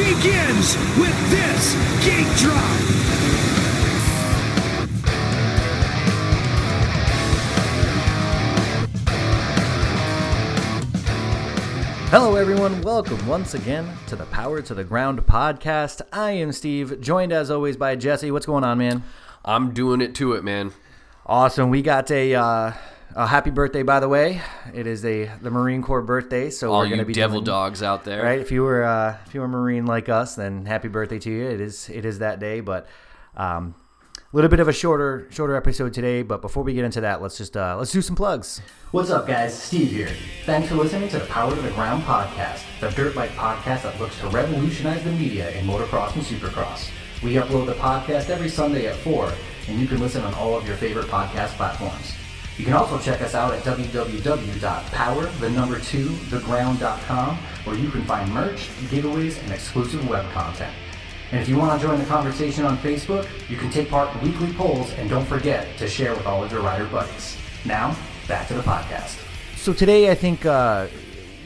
begins with this gate drop. Hello, everyone. Welcome once again to the Power to the Ground podcast. I am Steve, joined as always by Jesse. What's going on, man? I'm doing it to it, man. Awesome. We got a, uh, a happy birthday, by the way. It is a the Marine Corps birthday, so All we're going you to be devil doing- dogs out there. right? If you were uh, if you were a Marine like us, then happy birthday to you. It is it is that day, but um, a little bit of a shorter shorter episode today. But before we get into that, let's just uh, let's do some plugs. What's up, guys? Steve here. Thanks for listening to the Power to the Ground podcast, the dirt bike podcast that looks to revolutionize the media in motocross and supercross. We upload the podcast every Sunday at four, and you can listen on all of your favorite podcast platforms. You can also check us out at www.power2theground.com where you can find merch, giveaways, and exclusive web content. And if you want to join the conversation on Facebook, you can take part in weekly polls and don't forget to share with all of your rider buddies. Now, back to the podcast. So today, I think uh,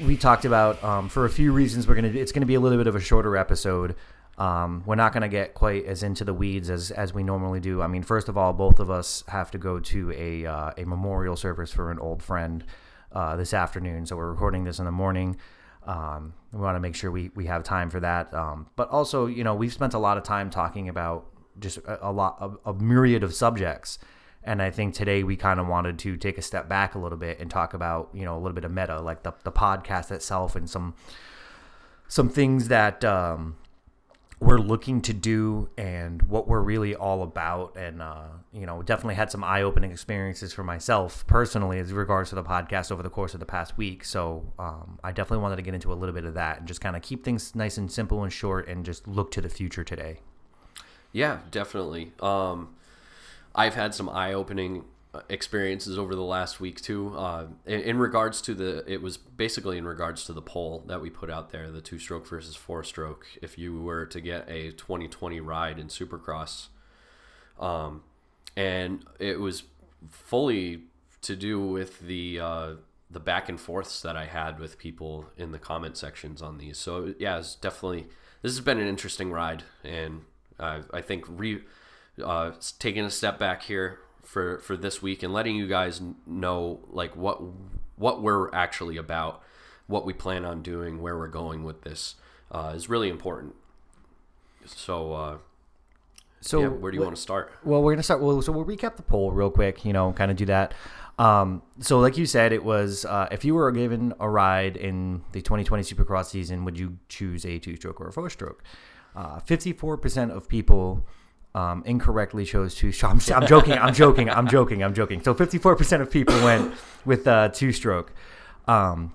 we talked about um, for a few reasons we're gonna. It's gonna be a little bit of a shorter episode. Um, we're not gonna get quite as into the weeds as as we normally do. I mean, first of all, both of us have to go to a uh, a memorial service for an old friend uh, this afternoon. So we're recording this in the morning. Um, we want to make sure we, we have time for that. Um, but also, you know, we've spent a lot of time talking about just a, a lot a myriad of subjects. And I think today we kind of wanted to take a step back a little bit and talk about, you know, a little bit of meta, like the, the podcast itself and some, some things that, um, we're looking to do and what we're really all about. And uh, you know definitely had some eye-opening experiences for myself personally as regards to the podcast over the course of the past week. So um, i definitely wanted to get into a little bit of that and just kind of keep things nice and simple and short and just look to the future today. Yeah, definitely. Um, I've had some eye-opening uh, experiences over the last week too. Uh, in, in regards to the, it was basically in regards to the poll that we put out there, the two-stroke versus four-stroke. If you were to get a 2020 ride in Supercross, um, and it was fully to do with the uh, the back and forths that I had with people in the comment sections on these. So yeah, it's definitely this has been an interesting ride, and uh, I think re uh, taking a step back here for for this week and letting you guys know like what what we're actually about, what we plan on doing, where we're going with this uh, is really important. So. Uh, so yeah, where do you want to start? Well, we're gonna start. Well, so we'll recap the poll real quick. You know, kind of do that. Um, so, like you said, it was uh, if you were given a ride in the 2020 Supercross season, would you choose a two-stroke or a four-stroke? Uh, 54% of people um, incorrectly chose two. I'm, I'm joking. I'm joking. I'm joking. I'm joking. So, 54% of people went with uh, two-stroke, um,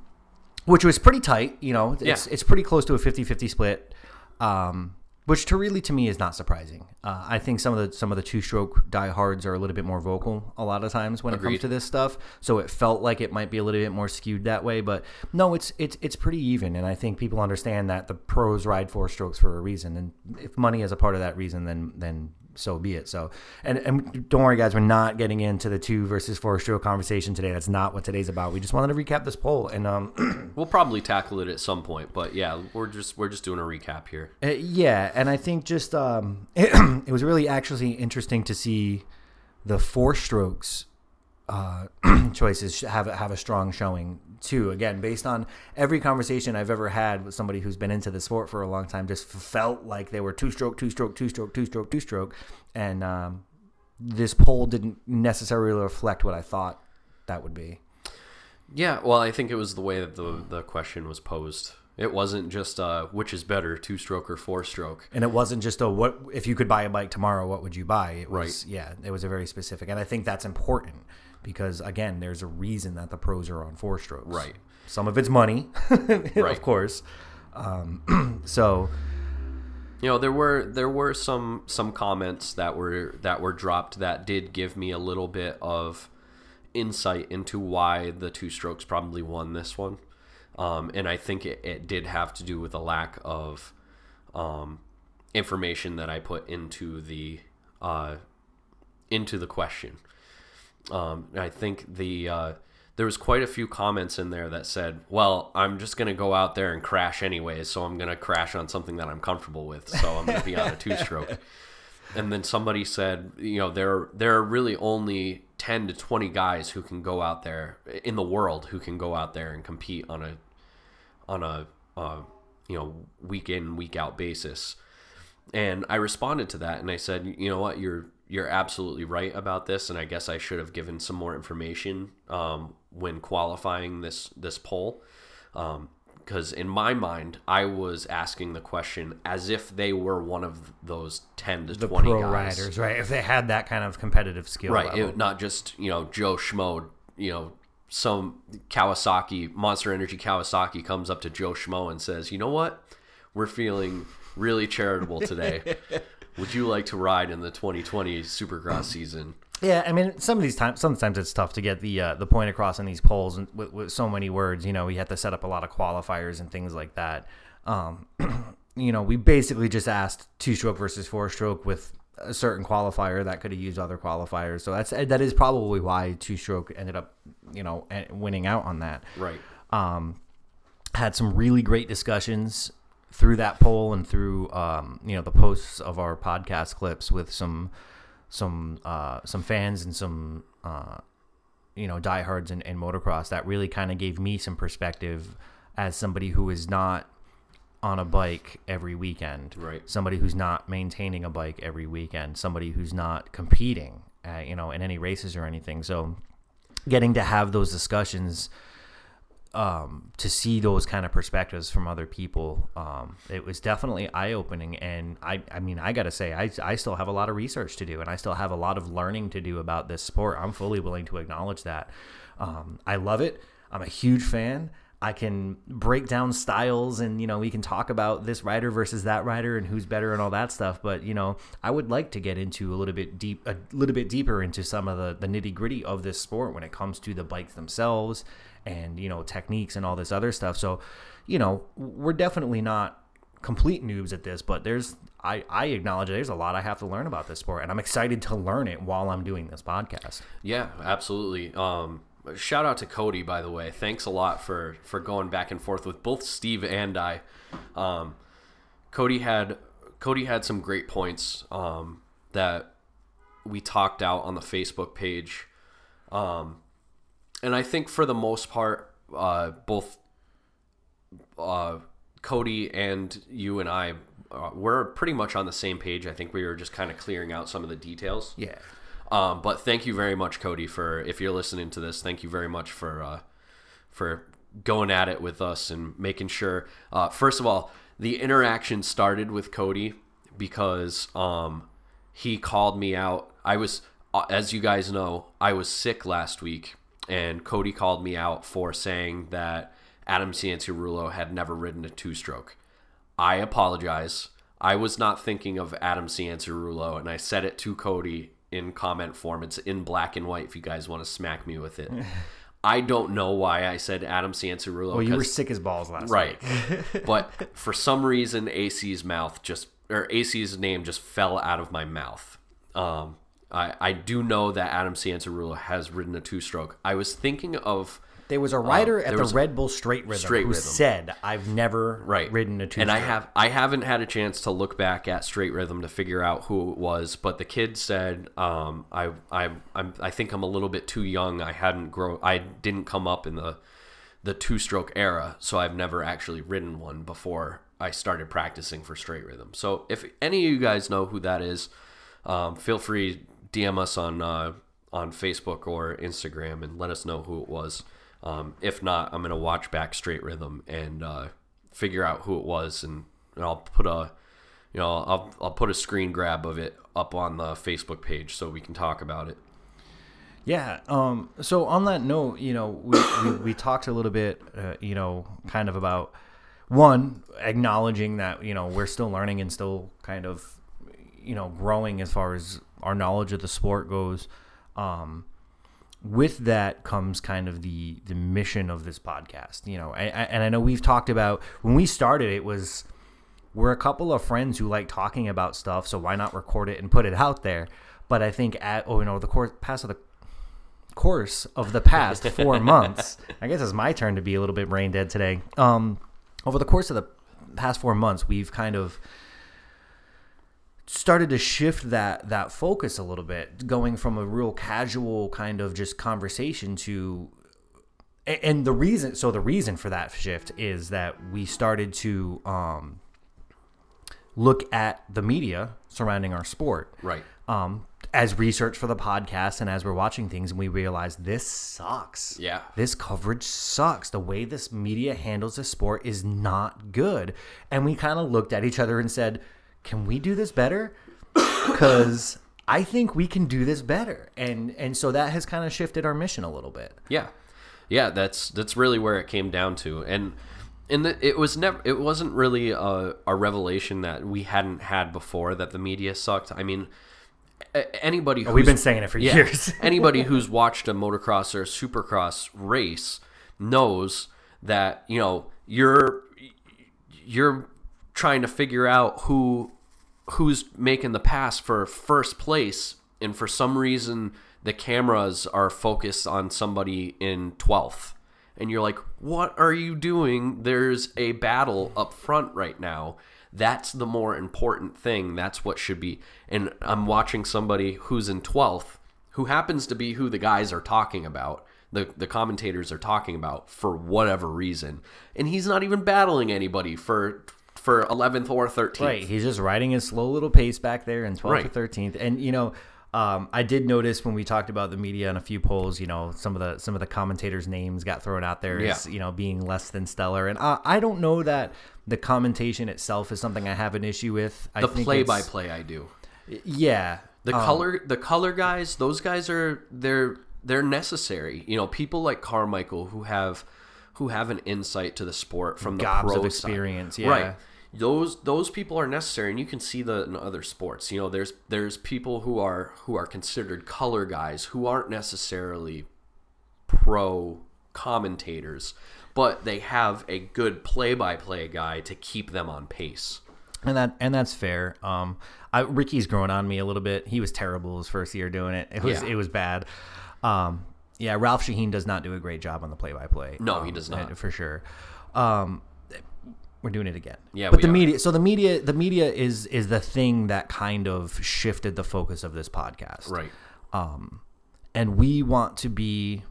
which was pretty tight. You know, it's Yeah. it's pretty close to a 50-50 split. Um, which to really to me is not surprising. Uh, I think some of the some of the two stroke diehards are a little bit more vocal a lot of times when it comes to this stuff. So it felt like it might be a little bit more skewed that way, but no, it's it's it's pretty even, and I think people understand that the pros ride four strokes for a reason, and if money is a part of that reason, then then so be it. So and and don't worry, guys, we're not getting into the two versus four stroke conversation today. That's not what today's about. We just wanted to recap this poll and um. We'll probably tackle it at some point, but yeah, we're just we're just doing a recap here. Uh, yeah, and I think just um, it, it was really actually interesting to see the four strokes uh, choices have have a strong showing too. Again, based on every conversation I've ever had with somebody who's been into the sport for a long time, just felt like they were two stroke, two stroke, two stroke, two stroke, two stroke, and um, this poll didn't necessarily reflect what I thought that would be. Yeah, well, I think it was the way that the the question was posed. It wasn't just uh, which is better, two stroke or four stroke. And it wasn't just a what if you could buy a bike tomorrow, what would you buy? It was Right. yeah, it was a very specific. And I think that's important because again, there's a reason that the pros are on four strokes. Right. Some of it's money, Right. of course. Um, so You know, there were there were some some comments that were that were dropped that did give me a little bit of insight into why the two strokes probably won this one. Um, and I think it, it did have to do with a lack of um, information that I put into the uh, into the question. Um, I think the uh, there was quite a few comments in there that said, "Well, I'm just going to go out there and crash anyways, so I'm going to crash on something that I'm comfortable with, so I'm going to be on a two-stroke." and then somebody said, you know, there there are really only 10 to 20 guys who can go out there in the world who can go out there and compete on a on a uh, you know week in week out basis. And I responded to that and I said, you know what, you're you're absolutely right about this, and I guess I should have given some more information um, when qualifying this this poll. Um, because in my mind, I was asking the question as if they were one of those ten to The twenty pro guys, riders, right? If they had that kind of competitive skill, right? It, not just you know Joe Schmo, you know some Kawasaki Monster Energy Kawasaki comes up to Joe Schmo and says, you know what, we're feeling really charitable today. Would you like to ride in the 2020 Supercross season? Yeah, I mean, some of these times, sometimes it's tough to get the uh, the point across in these polls and with, with so many words. You know, we have to set up a lot of qualifiers and things like that. Um, you know, we basically just asked two stroke versus four stroke with a certain qualifier that could have used other qualifiers. So that's that is probably why two stroke ended up, you know, eh, winning out on that. Right. Um, had some really great discussions through that poll and through um, you know the posts of our podcast clips with some some uh, some fans and some uh, you know diehards in, in motocross that really kind of gave me some perspective as somebody who is not on a bike every weekend. Right. somebody who's not maintaining a bike every weekend. Somebody who's not competing uh, you know in any races or anything. So getting to have those discussions um, to see those kind of perspectives from other people, um, it was definitely eye opening. And I, I mean, I got to say, I, I still have a lot of research to do and I still have a lot of learning to do about this sport. I'm fully willing to acknowledge that. Um, I love it. I'm a huge fan. I can break down styles and, you know, we can talk about this rider versus that rider and who's better and all that stuff. But, you know, I would like to get into a little bit deep, a little bit deeper into some of the, the nitty gritty of this sport when it comes to the bikes themselves and, you know, techniques and all this other stuff. So, you know, we're definitely not complete noobs at this, but there's, I, I acknowledge there's a lot I have to learn about this sport and I'm excited to learn it while I'm doing this podcast. Yeah, absolutely. Um, shout out to Cody, by the way. Thanks a lot for for going back and forth with both Steve and I. Um, Cody had Cody had some great points um, that we talked out on the Facebook page, um, and I think for the most part, uh, both uh, Cody and you and I. Uh, we're pretty much on the same page. I think we were just kind of clearing out some of the details. Yeah. Um, but thank you very much, Cody, for if you're listening to this. Thank you very much for uh, for going at it with us and making sure. Uh, first of all, the interaction started with Cody because um, he called me out. I was, uh, as you guys know, I was sick last week, and Cody called me out for saying that Adam Cianciarulo had never ridden a two-stroke. I apologize. I was not thinking of Adam Cianciarulo, and I said it to Cody in comment form. It's in black and white if you guys want to smack me with it. I don't know why I said Adam Cianciarulo. Well, you were sick as balls last right, week. but for some reason, AC's mouth just or AC's name just fell out of my mouth. Um, I I do know that Adam Cianciarulo has ridden a two stroke. I was thinking of There was a rider at the Red Bull Straight Rhythm Straight who Rhythm. said, "I've never right ridden a two." and i have i haven't had a chance to look back at straight rhythm to figure out who it was but the kid said um i i I'm, i think i'm a little bit too young i hadn't grown i didn't come up in the the two stroke era so i've never actually ridden one before i started practicing for straight rhythm so if any of you guys know who that is um, feel free dm us on uh, on facebook or instagram and let us know who it was um, if not i'm gonna watch back straight rhythm and uh, figure out who it was and, and I'll put a you know I'll, I'll put a screen grab of it up on the Facebook page so we can talk about it. Yeah. Um, so on that note, you know, we, we, we talked a little bit, uh, you know, kind of about one acknowledging that you know we're still learning and still kind of, you know, growing as far as our knowledge of the sport goes. Um, with that comes kind of the the mission of this podcast, you know, and, and I know we've talked about when we started, it was we're a couple of friends who like talking about stuff, so why not record it and put it out there? But I think at oh you know the course pass of the course of the past four months, I guess it's my turn to be a little bit brain dead today. Um, over the course of the past four months, we've kind of started to shift that that focus a little bit, going from a real casual kind of just conversation to and the reason so the reason for that shift is that we started to um, look at the media surrounding our sport Right. um, as research for the podcast and as we're watching things and we realize this sucks Yeah. this coverage sucks the way this media handles the sport is not good and we kind of looked at each other and said can we do this better because i think we can do this better and and so that has kind of shifted our mission a little bit Yeah, yeah. That's that's really where it came down to, and and the, it was never. It wasn't really a, a revelation that we hadn't had before that the media sucked. I mean, anybody who's, we've been saying it for yeah, years anybody who's watched a motocross or supercross race knows that you know you're you're trying to figure out who who's making the pass for first place and for some reason the cameras are focused on somebody in 12th and you're like what are you doing? There's a battle up front right now. That's the more important thing. That's what should be. And i'm watching somebody who's in 12th who happens to be who the guys are talking about the, the commentators are talking about for whatever reason. And he's not even battling anybody for for 11th or 13th Right. He's just riding his slow little pace back there in 12th Right. or 13th. And, you know, um, I did notice when we talked about the media and a few polls, you know, some of the some of the commentators' names got thrown out there as, you know, being less than stellar. And I, I don't know that the commentation itself is something I have an issue with. I the play-by-play, I do. Yeah. The color the color guys, those guys are they're they're necessary. You know, people like Carmichael who have who have an insight to the sport from the Gobs pro experience, yeah. Right. Those those people are necessary and you can see that in other sports. You know, there's there's people who are who are considered color guys who aren't necessarily pro commentators, but they have a good play-by-play guy to keep them on pace. and that and that's fair. Um, I, Ricky's growing on me a little bit. He was terrible his first year doing it. It was Yeah. it was bad. Um, yeah, Ralph Shaheen does not do a great job on the play-by-play. No, he um, does not. for sure. Um, we're doing it again. Yeah, but the are. media. So the media, the media is is the thing that kind of shifted the focus of this podcast. Right. Um, and we want to be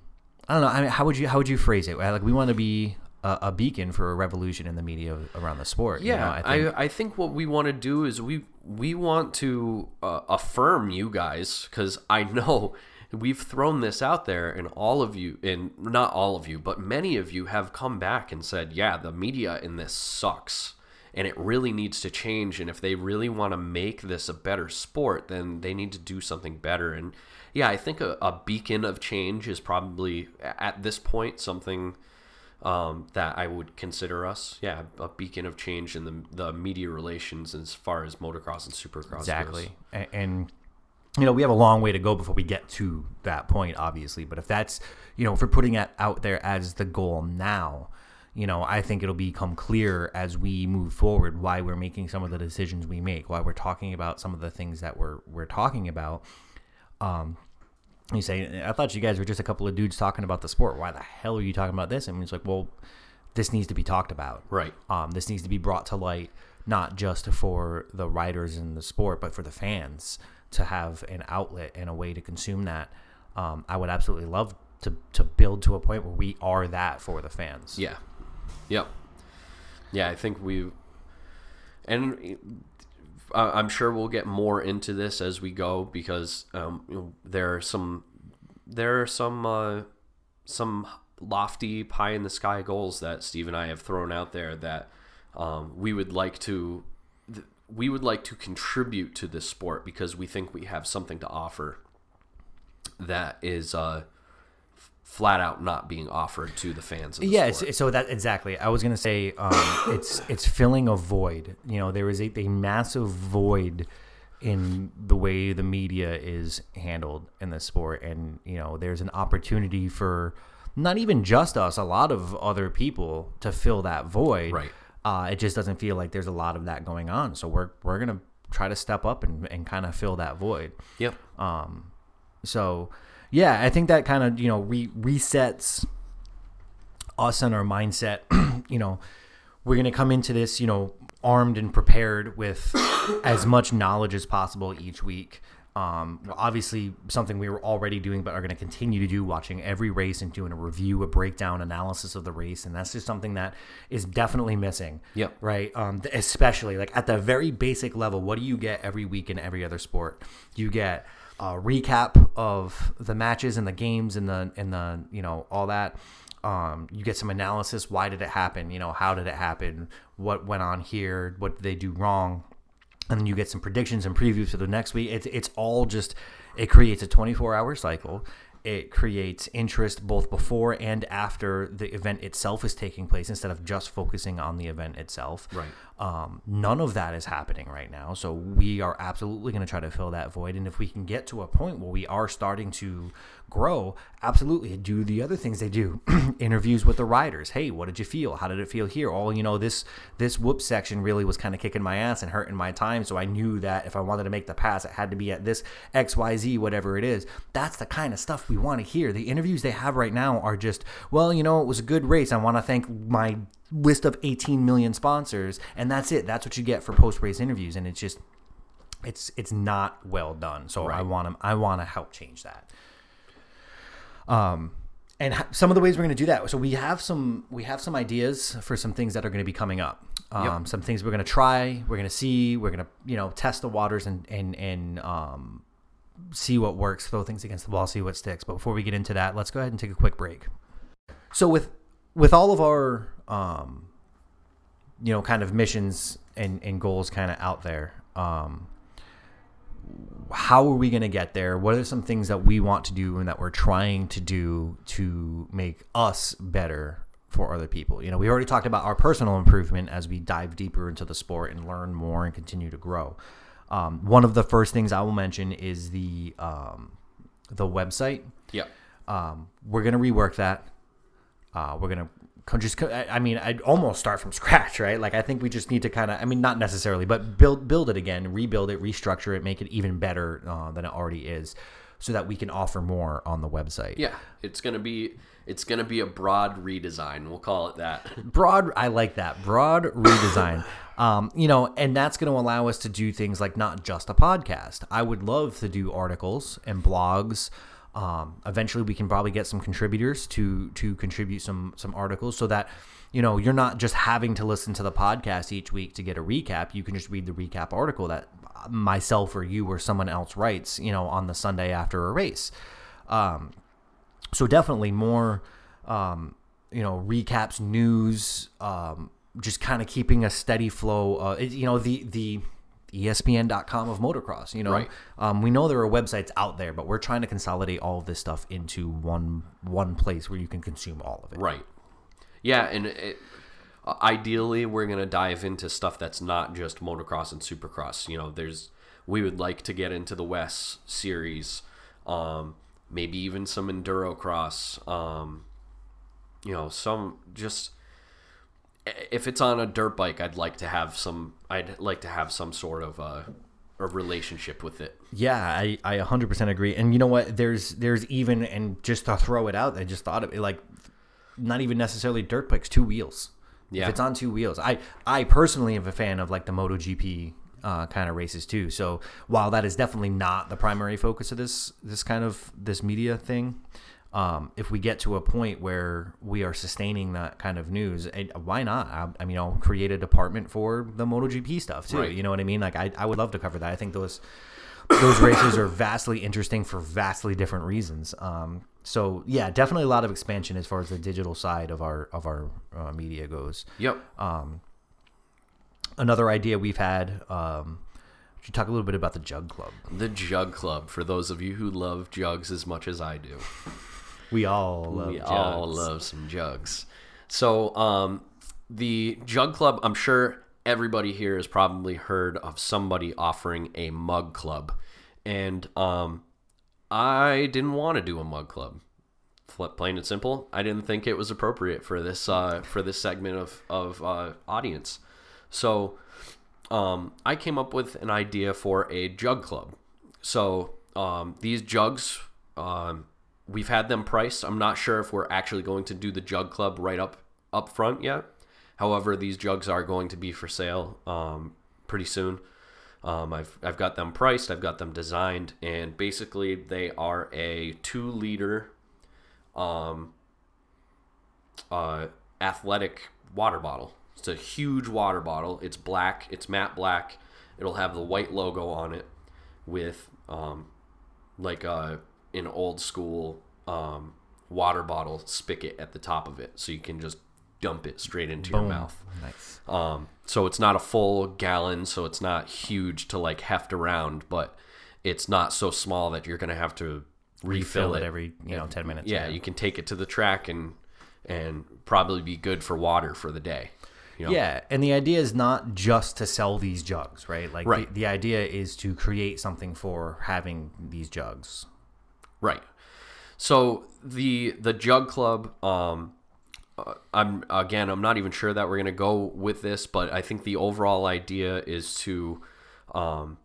I don't know. I mean, how would you how would you phrase it? Like we want to be a, a beacon for a revolution in the media around the sport. you Yeah, know? I, think, I, think what we want to do is we we want to uh, affirm you guys because I know we've thrown this out there and all of you and not all of you but many of you have come back and said yeah the media in this sucks and it really needs to change and if they really want to make this a better sport then they need to do something better and yeah i think a, a beacon of change is probably at this point something um, that I would consider us, yeah, a beacon of change in the the media relations as far as motocross and supercross. exactly goes. and, you know we have a long way to go before we get to that point obviously but if that's you know if we're putting that out there as the goal now you know i think it'll become clear as we move forward why we're making some of the decisions we make why we're talking about some of the things that we're we're talking about. Um you say i thought you guys were just a couple of dudes talking about the sport. Why the hell are you talking about this? And it's like well this needs to be talked about. Right. um, this needs to be brought to light, not just for the riders in the sport, but for the fans to have an outlet and a way to consume that. Um, I would absolutely love to, to build to a point where we are that for the fans. Yeah. Yep. Yeah, I think we, and uh, I'm sure we'll get more into this as we go because um, you know, there are some there are some uh, some lofty pie in the sky goals that Steve and I have thrown out there that um, we would like to we would like to contribute to this sport because we think we have something to offer that is uh, flat out not being offered to the fans. Of the Yeah, so that exactly. I was gonna say um, it's it's filling a void. You know, there is a, a massive void in the way the media is handled in the sport, and you know, there's an opportunity for not even just us, a lot of other people to fill that void. Right. Uh, it just doesn't feel like there's a lot of that going on. So we're we're gonna try to step up and, and kind of fill that void. Yep. Um, so, yeah, I think that kind of you know re- resets us and our mindset. you know, we're gonna come into this you know armed and prepared with as much knowledge as possible each week. Um, obviously, something we were already doing, but are going to continue to do, watching every race and doing a review, a breakdown, analysis of the race, and that's just something that is definitely missing. Yep. Right. Um, especially like at the very basic level, what do you get every week in every other sport? You get a recap of the matches and the games and the and the you know all that. Um, you get some analysis. Why did it happen? You know, how did it happen? What went on here? What did they do wrong? And then you get some predictions and previews for the next week. It's it's all just it creates a 24 hour cycle. It creates interest both before and after the event itself is taking place instead of just focusing on the event itself. Right. Um, none of that is happening right now. So we are absolutely going to try to fill that void. And if we can get to a point where we are starting to grow, absolutely do the other things they do. Interviews with the riders. Hey, what did you feel? How did it feel here? Oh, you know, this this whoop section really was kind of kicking my ass and hurting my time. So I knew that if I wanted to make the pass, it had to be at this XYZ, whatever it is. That's the kind of stuff we want to hear. The interviews they have right now are just, well, you know, it was a good race. I want to thank my list of 18 million sponsors and that's it. That's what you get for post race interviews and it's just it's it's not well done. So i want to i want to help change that. Um and some of the ways we're going to do that. So we have some we have some ideas for some things that are going to be coming up. Um, some things we're going to try we're going to see we're going to you know test the waters and and and um see what works throw things against the wall see what sticks. But before we get into that let's go ahead and take a quick break. So with with all of our um, you know kind of missions and, and goals kind of out there. Um, how are we going to get there? What are some things that we want to do and that we're trying to do to make us better for other people? You know we already talked about our personal improvement as we dive deeper into the sport and learn more and continue to grow. Um, one of the first things i will mention is the um, the website. Yeah. um, we're gonna rework that. Uh, we're gonna co- just. I mean, I'd almost start from scratch, right? Like I think we just need to kind of. I mean, not necessarily, but build build it again, rebuild it, restructure it, make it even better uh, than it already is, so that we can offer more on the website. Yeah. It's gonna be it's gonna be a broad redesign. We'll call it that. broad i like that broad redesign um, you know and that's going to allow us to do things like not just a podcast i would love to do articles and blogs um, eventually we can probably get some contributors to to contribute some some articles so that you know you're not just having to listen to the podcast each week to get a recap. You can just read the recap article that myself or you or someone else writes you know on the sunday after a race. Um, so definitely more um, you know recaps news um, just kind of keeping a steady flow uh, you know the the espn.com of motocross you know Right. um, we know there are websites out there but we're trying to consolidate all of this stuff into one one place where you can consume all of it Right. Yeah, and it, uh, ideally we're gonna dive into stuff that's not just motocross and supercross. You know, there's we would like to get into the West series, um, maybe even some enduro cross. Um, you know, some just if it's on a dirt bike, I'd like to have some. I'd like to have some sort of a, a relationship with it. Yeah, I, I 100% agree. And you know what? There's there's even and just to throw it out, I just thought of it like not even necessarily dirt bikes, two wheels. Yeah. If it's on two wheels, I I personally am a fan of like the MotoGP uh, kind of races too. So while that is definitely not the primary focus of this this kind of this media thing, um, if we get to a point where we are sustaining that kind of news, eh, why not? I, I mean, I'll create a department for the MotoGP stuff too. Right. You know what I mean? Like I, I would love to cover that. I think those those races are vastly interesting for vastly different reasons. Um, so yeah, definitely a lot of expansion as far as the digital side of our of our uh, media goes. Yep. Um, Another idea we've had. Um, should talk a little bit about the Jug Club. The Jug Club, for those of you who love jugs as much as I do. We all love we jugs. all love some jugs. So, um, the Jug Club, I'm sure everybody here has probably heard of somebody offering a mug club. And um, I didn't want to do a mug club. Plain and simple, I didn't think it was appropriate for this uh, for this segment of of uh, audience. So um, I came up with an idea for a jug club. So um, these jugs, um, we've had them priced. I'm not sure if we're actually going to do the jug club right up up front yet. However, these jugs are going to be for sale um, pretty soon. Um, I've I've got them priced. I've got them designed, and basically they are a two liter, um, uh, athletic water bottle. It's a huge water bottle. It's black. It's matte black. It'll have the white logo on it with um, like a an old school um, water bottle spigot at the top of it, so you can just dump it straight into your mouth. Nice. Um, so it's not a full gallon, so it's not huge to like heft around, but it's not so small that you're gonna have to refill, Fill it it every you know ten minutes. Yeah, you can take it to the track and and probably be good for water for the day. You know? Yeah, and the idea is not just to sell these jugs, right? Like Right. The, the idea is to create something for having these jugs. Right. So the the Jug Club, um, uh, I'm again, I'm not even sure that we're gonna go with this, but I think the overall idea is to, um,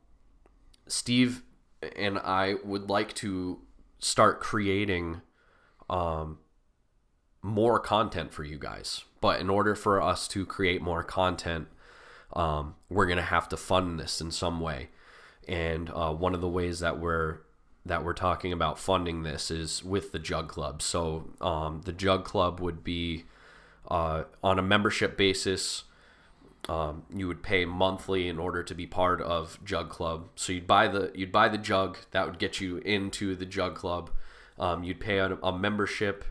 Steve and I would like to start creating, um, more content for you guys. But in order for us to create more content, um, we're gonna have to fund this in some way. And uh, one of the ways that we're that we're talking about funding this is with the Jug Club. So um, the Jug Club would be uh, on a membership basis. Um, you would pay monthly in order to be part of Jug Club. So you'd buy the you'd buy the jug that would get you into the Jug Club. Um, you'd pay a, a membership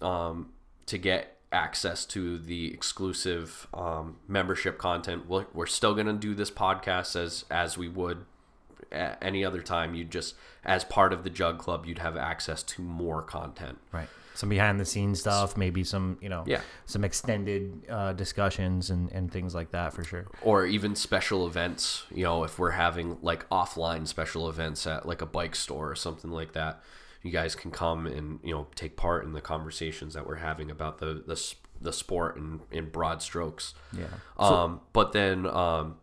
um, to get access to the exclusive um, membership content. We're, we're still going to do this podcast as as we would at any other time. you'd just as part of the Jug Club, you'd have access to more content. Right. Some behind the scenes stuff, maybe some, you know, Yeah. some extended uh, discussions and, and things like that for sure. or even special events you know if we're having like offline special events at like a bike store or something like that you guys can come and you know take part in the conversations that we're having about the the, the sport in, in broad strokes Yeah. um but then um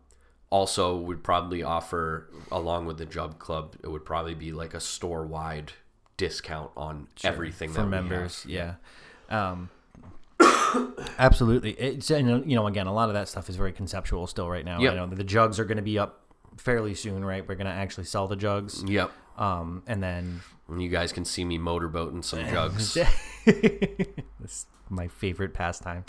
also would probably offer along with the jug club it would probably be like a store wide discount on everything for that members. we have. Yeah. Um, absolutely. It's and, you know again a lot of that stuff is very conceptual still right now. Yep. I know the jugs are going to be up fairly soon, right? We're going to actually sell the jugs. yep Um, and then you guys can see me motorboating some jugs my favorite pastime.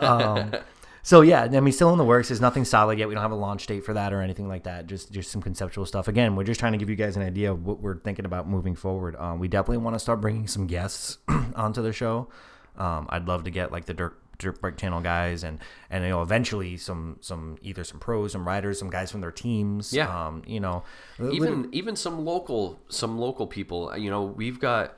Um, so yeah, I mean, still in the works. There's nothing solid yet. We don't have a launch date for that or anything like that. Just just some conceptual stuff. Again, we're just trying to give you guys an idea of what we're thinking about moving forward. Um, we definitely want to start bringing some guests onto the show. Um, I'd love to get like the dirt dirt bike channel guys and and you know eventually some some either some pros some riders some guys from their teams Yeah. um you know even even some local some local people you know we've got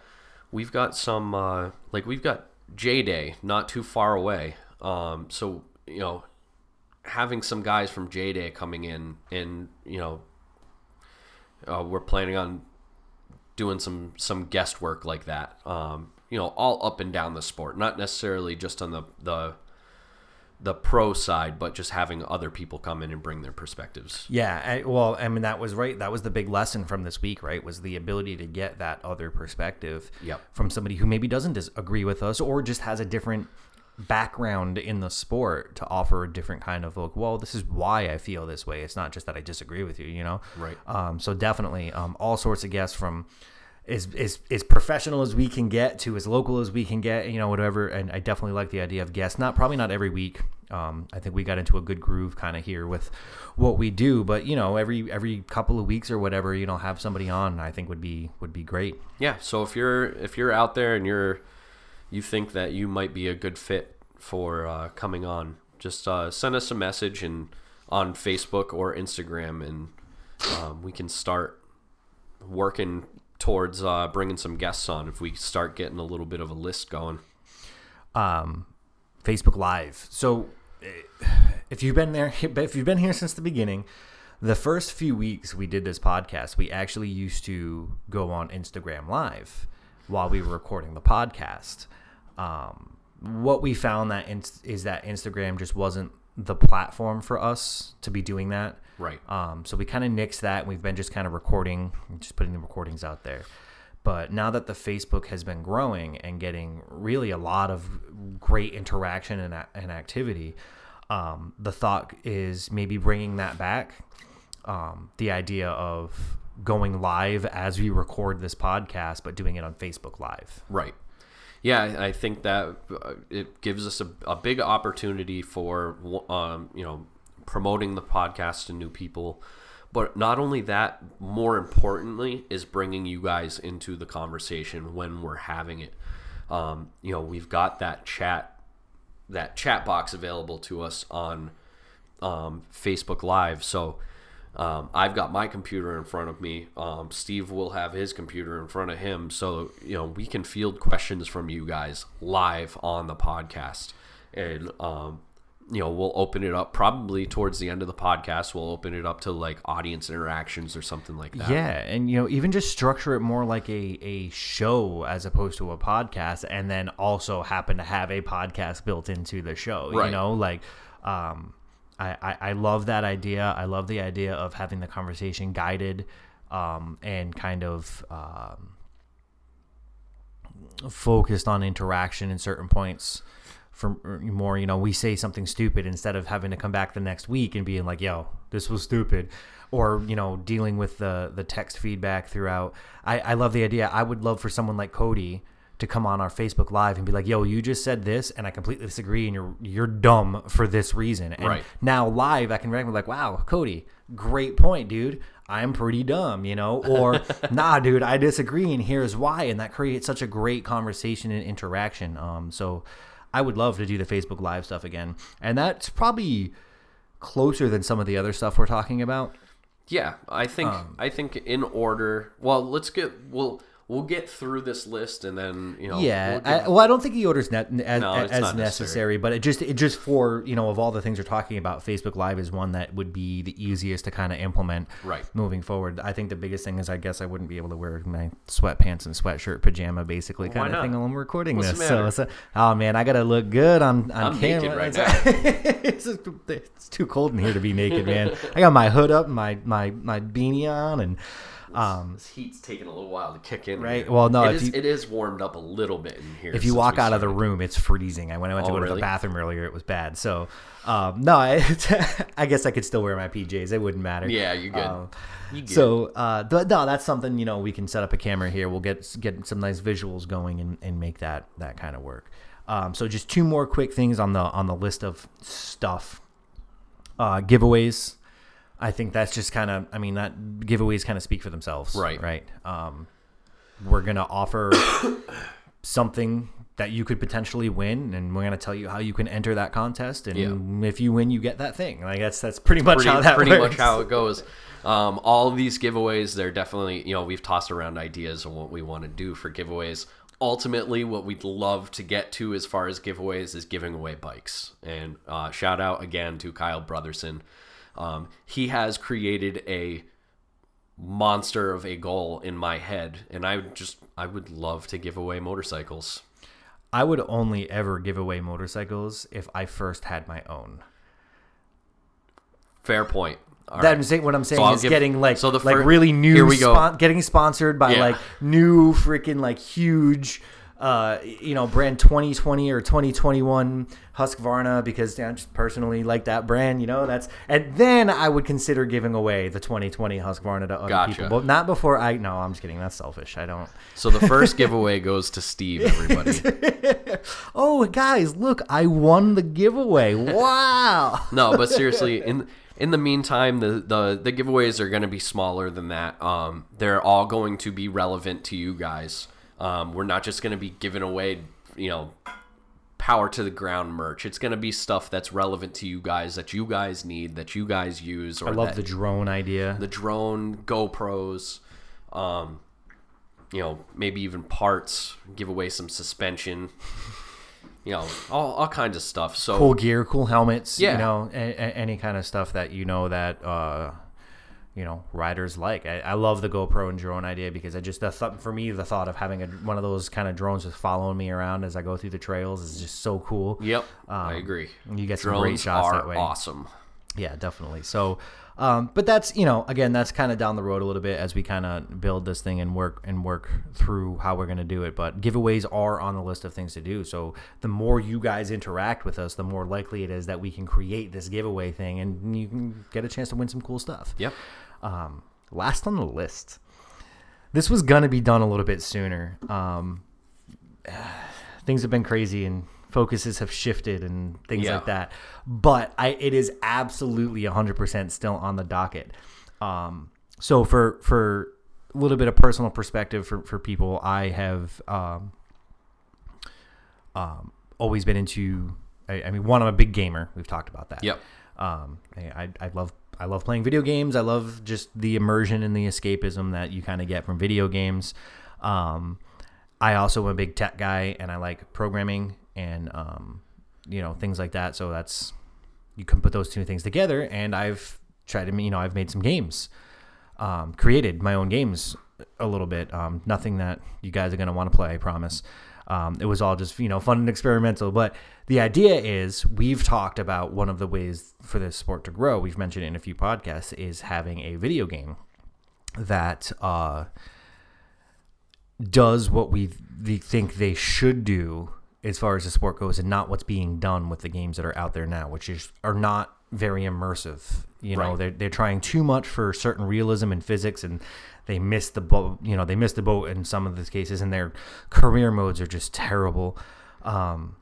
we've got some uh like we've got j day not too far away um so you know having some guys from j day coming in and you know uh, we're planning on doing some some guest work like that um you know all up and down the sport not necessarily just on the the the pro side but just having other people come in and bring their perspectives Yeah, I, well, I mean that was right. That was the big lesson from this week, right? Was the ability to get that other perspective Yep. from somebody who maybe doesn't disagree with us or just has a different background in the sport to offer a different kind of look. Well, this is why I feel this way. It's not just that I disagree with you, you know. Right. Um, so definitely, um, all sorts of guests from. As, as, as professional as we can get to as local as we can get you know whatever and i definitely like the idea of guests not probably not every week um, i think we got into a good groove kind of here with what we do but you know every every couple of weeks or whatever you know have somebody on i think would be would be great yeah so if you're if you're out there and you're you think that you might be a good fit for uh, coming on just uh, send us a message and on facebook or instagram and um, we can start working towards uh, bringing some guests on if we start getting a little bit of a list going um, Facebook Live. So eh, if you've been there, if you've been here since the beginning, the first few weeks we did this podcast, we actually used to go on Instagram Live while we were recording the podcast. Um, what we found that inst- is that Instagram just wasn't the platform for us to be doing that. right Um, so we kind of nixed that. And we've been just kind of recording, just putting the recordings out there. But now that the Facebook has been growing and getting really a lot of great interaction and, and activity, um, the thought is maybe bringing that back. Um, the idea of going live as we record this podcast, but doing it on Facebook Live. Right. Yeah, I think that uh, it gives us a, a big opportunity for um, you know promoting the podcast to new people, but not only that, more importantly, is bringing you guys into the conversation when we're having it. Um, you know, we've got that chat that chat box available to us on um, Facebook Live, so. Um, I've got my computer in front of me. Um, Steve will have his computer in front of him, so you know we can field questions from you guys live on the podcast, and um, you know we'll open it up probably towards the end of the podcast. We'll open it up to like audience interactions or something like that. Yeah, and you know, even just structure it more like a a show as opposed to a podcast, and then also happen to have a podcast built into the show. right. You know, like um, I, I love that idea. I love the idea of having the conversation guided um, and kind of um, focused on interaction in certain points. For more, you know, we say something stupid instead of having to come back the next week and being like, "Yo, this was stupid," or you know, dealing with the the text feedback throughout. I, I love the idea. I would love for someone like Cody to come on our Facebook Live and be like, "Yo, you just said this, and I completely disagree, and you're you're dumb for this reason." And Right. now live, I can be like, "Wow, Cody, great point, dude. I'm pretty dumb," you know, or "Nah, dude, I disagree, and here's why," and that creates such a great conversation and interaction. Um, so I would love to do the Facebook Live stuff again, and that's probably closer than some of the other stuff we're talking about. Yeah, I think Um, I think in order. Well, let's get we'll we'll get through this list and then you know Yeah, we'll I, well, I don't think the order's net, as, No, as necessary, necessary. but it just it just for you know of all the things we're talking about, Facebook Live is one that would be the easiest to kind of implement Right. moving forward. I think the biggest thing is I guess I wouldn't be able to wear my sweatpants and sweatshirt pajama basically kind of thing when we're recording What's this. So, so oh man, I gotta look good on on I'm camera. naked right It's- it's, just- it's too cold in here to be naked, man. I got my hood up, my my my beanie on, and um, this heat's taking a little while to kick in. Right, here. well, no, it is, you- it is warmed up a little bit in here. if you walk out of the room, it's freezing. I when I went to Oh, go to the bathroom earlier, it was bad. So, um, no, I, I guess I could still wear my PJs. It wouldn't matter. Yeah, you're good. Um, You good. so, uh, th- no, that's something you know we can set up a camera here. We'll get get some nice visuals going and, and make that that kind of work. Um, so, just two more quick things on the on the list of stuff. Uh, giveaways. I think that's just kind of. I mean, that giveaways kind of speak for themselves. Right. Right. Um, we're gonna offer something that you could potentially win, and we're gonna tell you how you can enter that contest, and if you win, you get that thing. Like that's that's pretty much pretty, how that pretty works. much how it goes. Um, all of these giveaways, they're definitely, you know, we've tossed around ideas on what we want to do for giveaways. Ultimately, what we'd love to get to as far as giveaways is giving away bikes. And uh, shout out again to Kyle Brotherson. Um, he has created a monster of a goal in my head, and I would just, I would love to give away motorcycles. I would only ever give away motorcycles if I first had my own. Fair point. All That right. I'm saying, what I'm saying I'll is give- getting like so the like really new Here we go. spon- getting sponsored by Yeah. like new freaking like huge uh you know brand 2020 or 2021 Husqvarna because I just personally like that brand you know that's and then I would consider giving away the 2020 Husqvarna to other Gotcha. people but not before I no I'm just kidding that's selfish I don't So the first giveaway goes to Steve, everybody. oh guys look I won the giveaway wow no, but seriously, in in the meantime, the the, the giveaways are going to be smaller than that. Um, they're all going to be relevant to you guys. Um, we're not just going to be giving away, you know, power to the ground merch. It's going to be stuff that's relevant to you guys that you guys need, that you guys use, or I love that, the drone idea the drone, GoPros, um, you know, maybe even parts. Give away some suspension. You know, all, all kinds of stuff. So cool gear, cool helmets, Yeah. you know, a, a- any kind of stuff that you know that uh, you know riders like. I, I love the GoPro and drone idea because I just the th- for me the thought of having a, one of those kind of drones just following me around as I go through the trails is just so cool. Yep, I Um, agree. you get some Drones great shots are that way. awesome. Yeah, definitely. So, um, but that's you know, again, that's kind of down the road a little bit as we kind of build this thing and work and work through how we're going to do it. But giveaways are on the list of things to do. So the more you guys interact with us, the more likely it is that we can create this giveaway thing, and you can get a chance to win some cool stuff. Yep. Um, last on the list, this was gonna be done a little bit sooner. Um, things have been crazy and focuses have shifted and things Yeah. like that. But I, it is absolutely 100% still on the docket. Um, so for for a little bit of personal perspective for, for people, I have um, um, always been into. I, I mean, one, I'm a big gamer. We've talked about that. Yep. Um, I, I love I love playing video games. I love just the immersion and the escapism that you kind of get from video games. Um, I also am a big tech guy, and I like programming and um, you know things like that. So that's you can put those two things together, and I've tried to you know I've made some games, um, created my own games a little bit. Um, nothing that you guys are gonna want to play, I promise. Um, it was all just you know fun and experimental. But the idea is we've talked about one of the ways for this sport to grow. We've mentioned in a few podcasts is having a video game that uh, does what we think they should do as far as the sport goes, and not what's being done with the games that are out there now, which is are not very immersive. You know, Right. they're they're trying too much for certain realism and physics, and they miss the boat. You know, they miss the boat in some of these cases, and their career modes are just terrible. Um,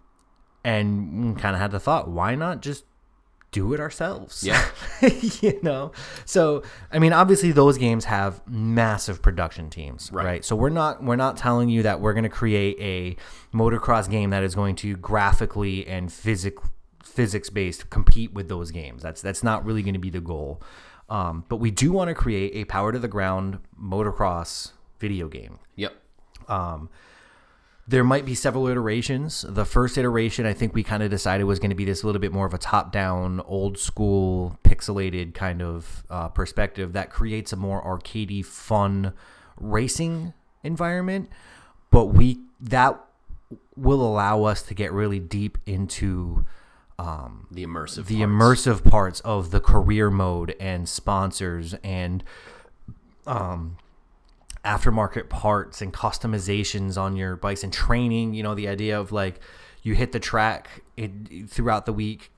and kind of had the thought, why not just do it ourselves? Yeah. you know so i mean obviously those games have massive production teams right, Right. so we're not we're not telling you that we're going to create a motocross game that is going to graphically and physic physics based compete with those games that's that's not really going to be the goal um, but we do want to create a power to the ground motocross video game Yep. There might be several iterations. The first iteration, I think we kind of decided was going to be this little bit more of a top down, old school, pixelated kind of uh, perspective that creates a more arcadey, fun racing environment. But we that will allow us to get really deep into um, The immersive. the parts. immersive parts of the career mode and sponsors and um, aftermarket parts and customizations on your bikes and training. You know, the idea of like you hit the track it, throughout the week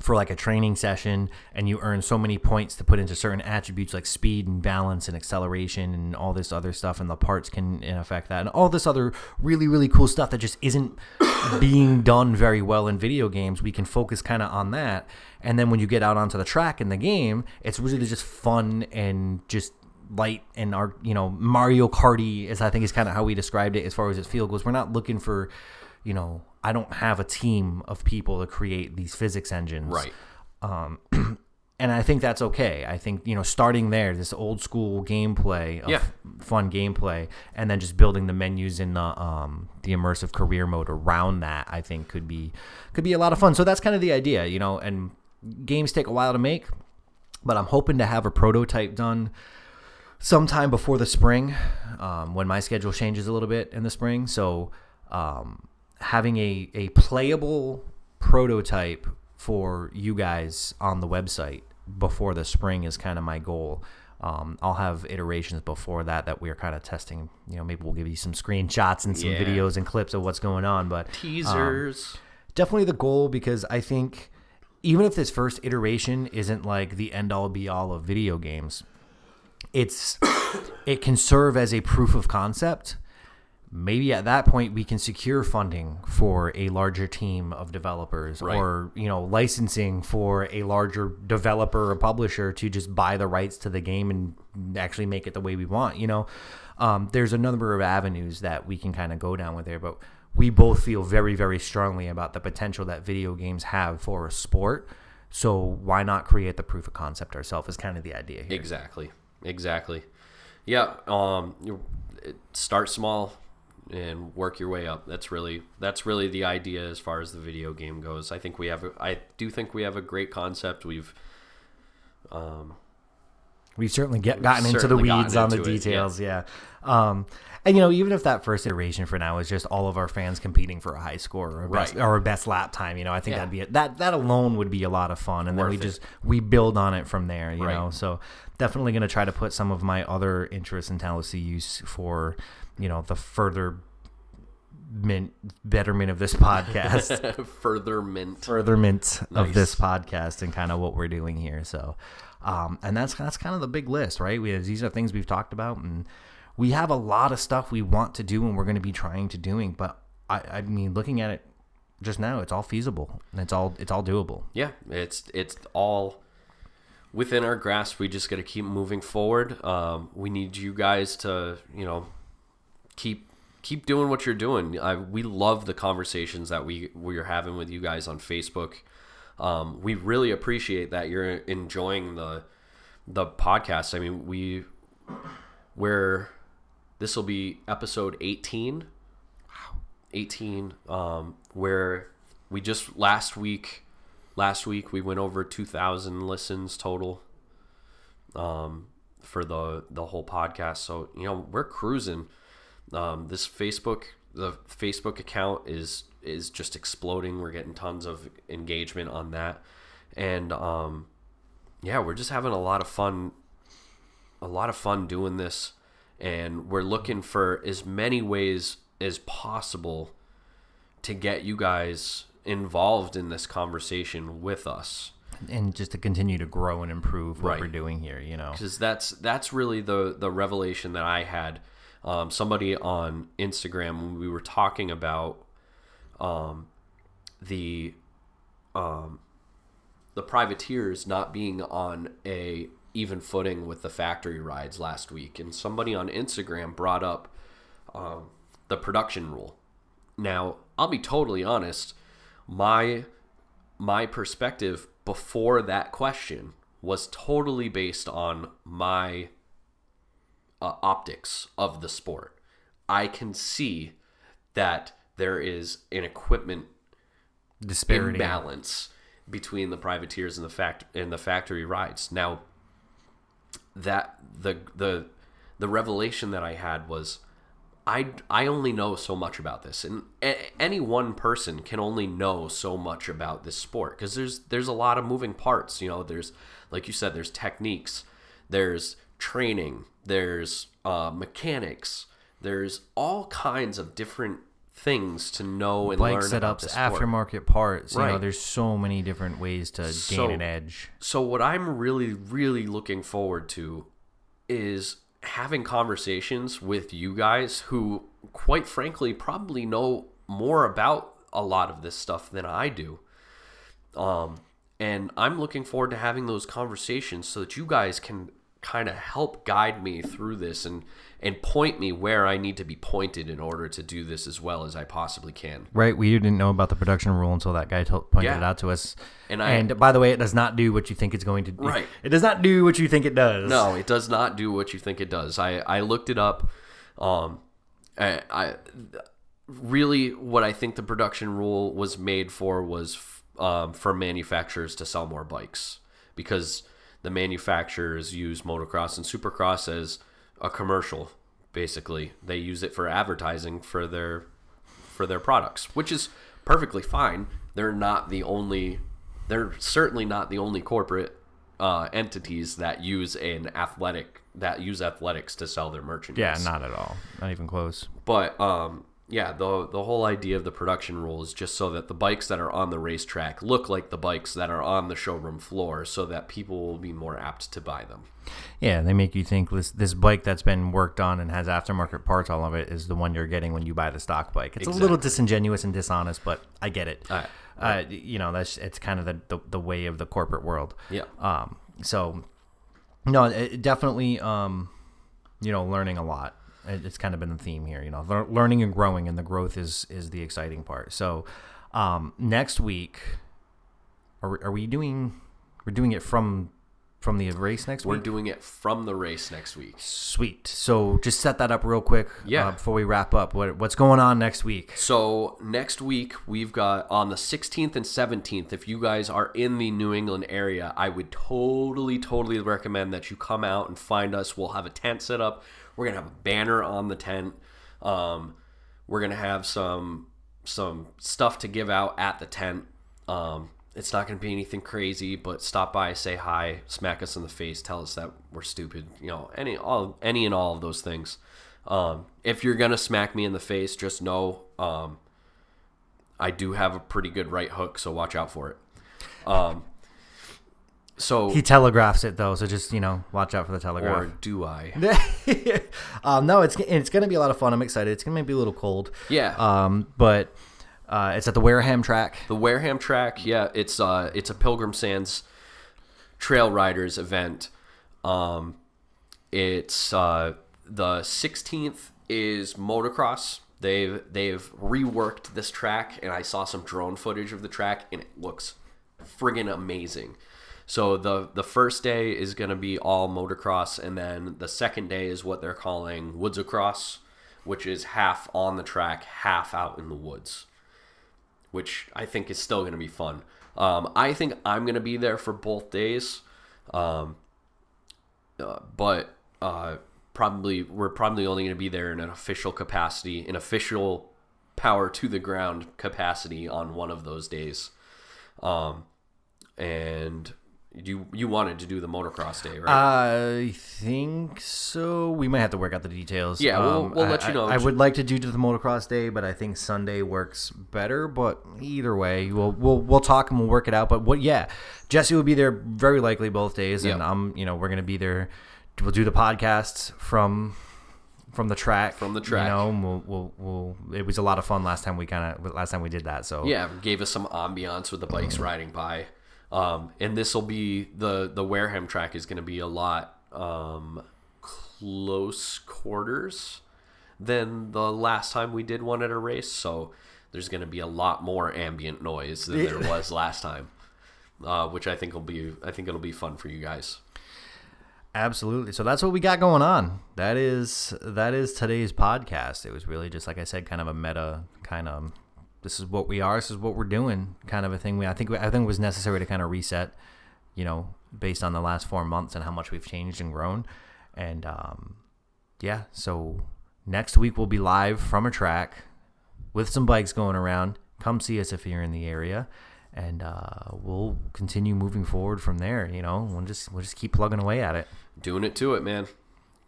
for like a training session and you earn so many points to put into certain attributes like speed and balance and acceleration and all this other stuff and the parts can affect that and all this other really really cool stuff that just isn't being done very well in video games we can focus kind of on that and then when you get out onto the track in the game it's really just fun and just light and our you know Mario Karty is I think is kind of how we described it as far as its feel goes. We're not looking for, you know, I don't have a team of people to create these physics engines. Right. Um, And I think that's okay. I think, you know, starting there, this old school gameplay of Yeah. fun gameplay and then just building the menus in the um the immersive career mode around that, I think could be could be a lot of fun. So that's kind of the idea, you know, and games take a while to make, but I'm hoping to have a prototype done sometime before the spring um, when my schedule changes a little bit in the spring so um, having a, a playable prototype for you guys on the website before the spring is kind of my goal um, I'll have iterations before that that we're kind of testing. You know, maybe we'll give you some screenshots and some Yeah. videos and clips of what's going on. But um, Teasers. definitely the goal because I think even if this first iteration isn't like the end all be all of video games, it's it can serve as a proof of concept. Maybe at that point we can secure funding for a larger team of developers Right. or you know licensing for a larger developer or publisher to just buy the rights to the game and actually make it the way we want you know um, there's a number of avenues that we can kind of go down with there but we both feel very very strongly about the potential that video games have for a sport so why not create the proof of concept ourselves is kind of the idea here Exactly. Exactly. Yeah. Um. You start small and work your way up. That's really that's really the idea as far as the video game goes. I think we have. I do think we have a great concept. We've. Um. we've certainly get, gotten into the certainly gotten weeds on the into it, yeah. details. Yeah. Um, and you know, even if that first iteration for now is just all of our fans competing for a high score or a best, Right. or a best lap time, you know, I think Yeah. that'd be a, that that alone would be a lot of fun, and then we it. just we build on it from there, you Right. know. So definitely going to try to put some of my other interests and talents to use for you know the further mint betterment of this podcast Furtherment. furtherment of this podcast and kind of what we're doing here. So, um, and that's that's kind of the big list, right? We have, these are things we've talked about, and we have a lot of stuff we want to do, and we're going to be trying to doing. But I, I mean, looking at it just now, it's all feasible. and It's all it's all doable. yeah, it's it's all within our grasp. We just got to keep moving forward. Um, we need you guys to you know keep keep doing what you're doing. I, we love the conversations that we we're having with you guys on Facebook. Um, we really appreciate that you're enjoying the the podcast. I mean, we we're this will be episode 18 18 um, where we just last week last week we went over 2000 listens total um, for the the whole podcast. So you know we're cruising. Um, this facebook the facebook account is is just exploding. We're getting tons of engagement on that. And um, yeah we're just having a lot of fun a lot of fun doing this. And we're looking for as many ways as possible to get you guys involved in this conversation with us And just to continue to grow and improve what Right. we're doing here, you know. because that's that's really the the revelation that I had. Um, somebody on Instagram when we were talking about um, the um, the privateers not being on a even footing with the factory rides last week, and somebody on Instagram brought up um, the production rule. Now, I'll be totally honest, my my perspective before that question was totally based on my uh, optics of the sport. I can see that there is an equipment Disparity. imbalance between the privateers and the fact and the factory rides. Now, that the the the revelation that I had was I I only know so much about this, and a, any one person can only know so much about this sport because there's there's a lot of moving parts. You know, there's like you said, there's techniques, there's training, there's uh, mechanics, there's all kinds of different things to know and Bike learn about setups, the sport. aftermarket parts. You know, Right. there's so many different ways to So- gain an edge. So what I'm really really looking forward to is having conversations with you guys who quite frankly probably know more about a lot of this stuff than I do. Um and I'm looking forward to having those conversations so that you guys can kind of help guide me through this and and point me where I need to be pointed in order to do this as well as I possibly can. Right, we didn't know about the production rule until that guy told, pointed Yeah. it out to us. And I- and by the way, it does not do what you think it's going to do. Right. It does not do what you think it does. No, it does not do what you think it does. I, I looked it up. Um, I, I really what I think the production rule was made for was um, for manufacturers to sell more bikes because the manufacturers use motocross and supercross as a commercial. Basically, they use it for advertising for their for their products, which is perfectly fine. They're not the only. They're certainly not the only corporate uh, entities that use an athletic that use athletics to sell their merchandise. Yeah, not at all. Not even close. But um, yeah, the the whole idea of the production rule is just so that the bikes that are on the racetrack look like the bikes that are on the showroom floor, so that people will be more apt to buy them. Yeah, they make you think this this bike that's been worked on and has aftermarket parts all of it is the one you're getting when you buy the stock bike. It's a little disingenuous and dishonest, but I get it. Alright, Uh, you know, that's it's kind of the, the, the way of the corporate world. Yeah. Um, so no, it, definitely, um, you know, learning a lot. It, it's kind of been the theme here, you know, lear- learning and growing, and the growth is is the exciting part. So um, next week, are are we doing? We're doing it from from the race next week. We're week. doing it from the race next week. Sweet. So just set that up real quick. Yeah. Uh, before we wrap up, what what's going on next week? So next week we've got on the 16th and 17th. If you guys are in the New England area, I would totally, totally recommend that you come out and find us. We'll have a tent set up. We're gonna have a banner on the tent. Um, we're gonna have some some stuff to give out at the tent. Um, it's not gonna be anything crazy, but stop by, say hi, smack us in the face, tell us that we're stupid. You know, any all any and all of those things. Um, if you're gonna smack me in the face, just know um, I do have a pretty good right hook, so watch out for it. Um, so He telegraphs it though, so just you know watch out for the telegraph. or do I? um, no, it's it's gonna be a lot of fun. I'm excited. It's gonna be a little cold. Yeah. Um, but uh, it's at the Wareham track. The Wareham track, yeah, it's uh it's a Pilgrim Sands Trail Riders event. Um, it's uh the 16th is motocross. They've they've reworked this track, and I saw some drone footage of the track, and it looks friggin' amazing. So the the first day is gonna be all motocross, and then the second day is what they're calling woods across, which is half on the track, half out in the woods which I think is still going to be fun. Um, I think I'm going to be there for both days, um, uh, but uh, probably we're probably only going to be there in an official capacity, an official power to the ground capacity on one of those days. Um, and you you wanted to do the motocross day, right? I think so. We might have to work out the details. Yeah, we'll- Um, we'll I- let you know. I, I would like to do the motocross day, but I think Sunday works better. But either way, we'll we'll we'll talk and we'll work it out. But what? Yeah, Jesse will be there very likely both days, and Yeah. I'm you know we're gonna be there. We'll do the podcasts from from the track. From the track. you know. We'll, we'll we'll it was a lot of fun last time we kind of last time we did that. So yeah, gave us some ambiance with the bikes riding by. Um, and this will be the the Wareham track is going to be a lot um, close quarters than the last time we did one at a race. So there's going to be a lot more ambient noise than there was last time, uh, which I think will be I think it'll be fun for you guys. Absolutely. So that's what we got going on. That is that is today's podcast. It was really just like I said, kind of a meta kind of this is what we are, this is what we're doing kind of a thing. We I think I think it was necessary to kind of reset, you know, based on the last four months and how much we've changed and grown. And um, yeah, so next week we'll be live from a track with some bikes going around. Come see us if you're in the area. And uh, we'll continue moving forward from there. You know, we'll just we'll just keep plugging away at it. Doing it to it, man.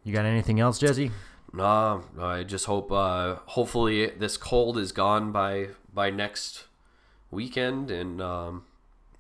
You got anything else, Jesse? Nah, I just hope. Uh, hopefully, this cold is gone by by next weekend, and um,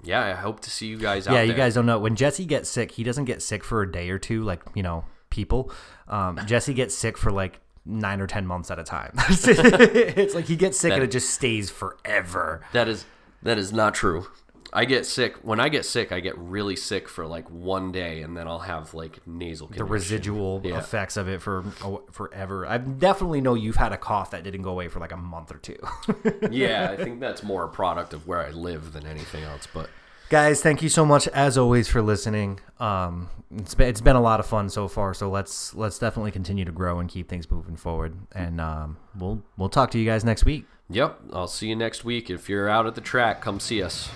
yeah, I hope to see you guys out yeah, there. you guys don't know. When Jesse gets sick, he doesn't get sick for a day or two, like you know, people. Um, Jesse gets sick for like nine or ten months at a time. it's like he gets sick and it just stays forever. That is that is not true. I get sick when I get sick. I get really sick for like one day, and then I'll have like nasal. The residual Yeah. effects of it for forever. I definitely know you've had a cough that didn't go away for like a month or two. yeah, I think that's more a product of where I live than anything else. But Guys, thank you so much as always for listening. Um, it's been, it's been a lot of fun so far. So let's let's definitely continue to grow and keep things moving forward. And um, we'll we'll talk to you guys next week. yep, I'll see you next week. If you're out at the track, come see us.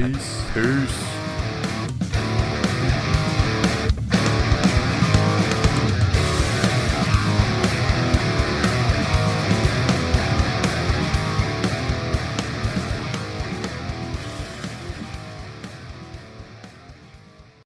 Peace. Peace.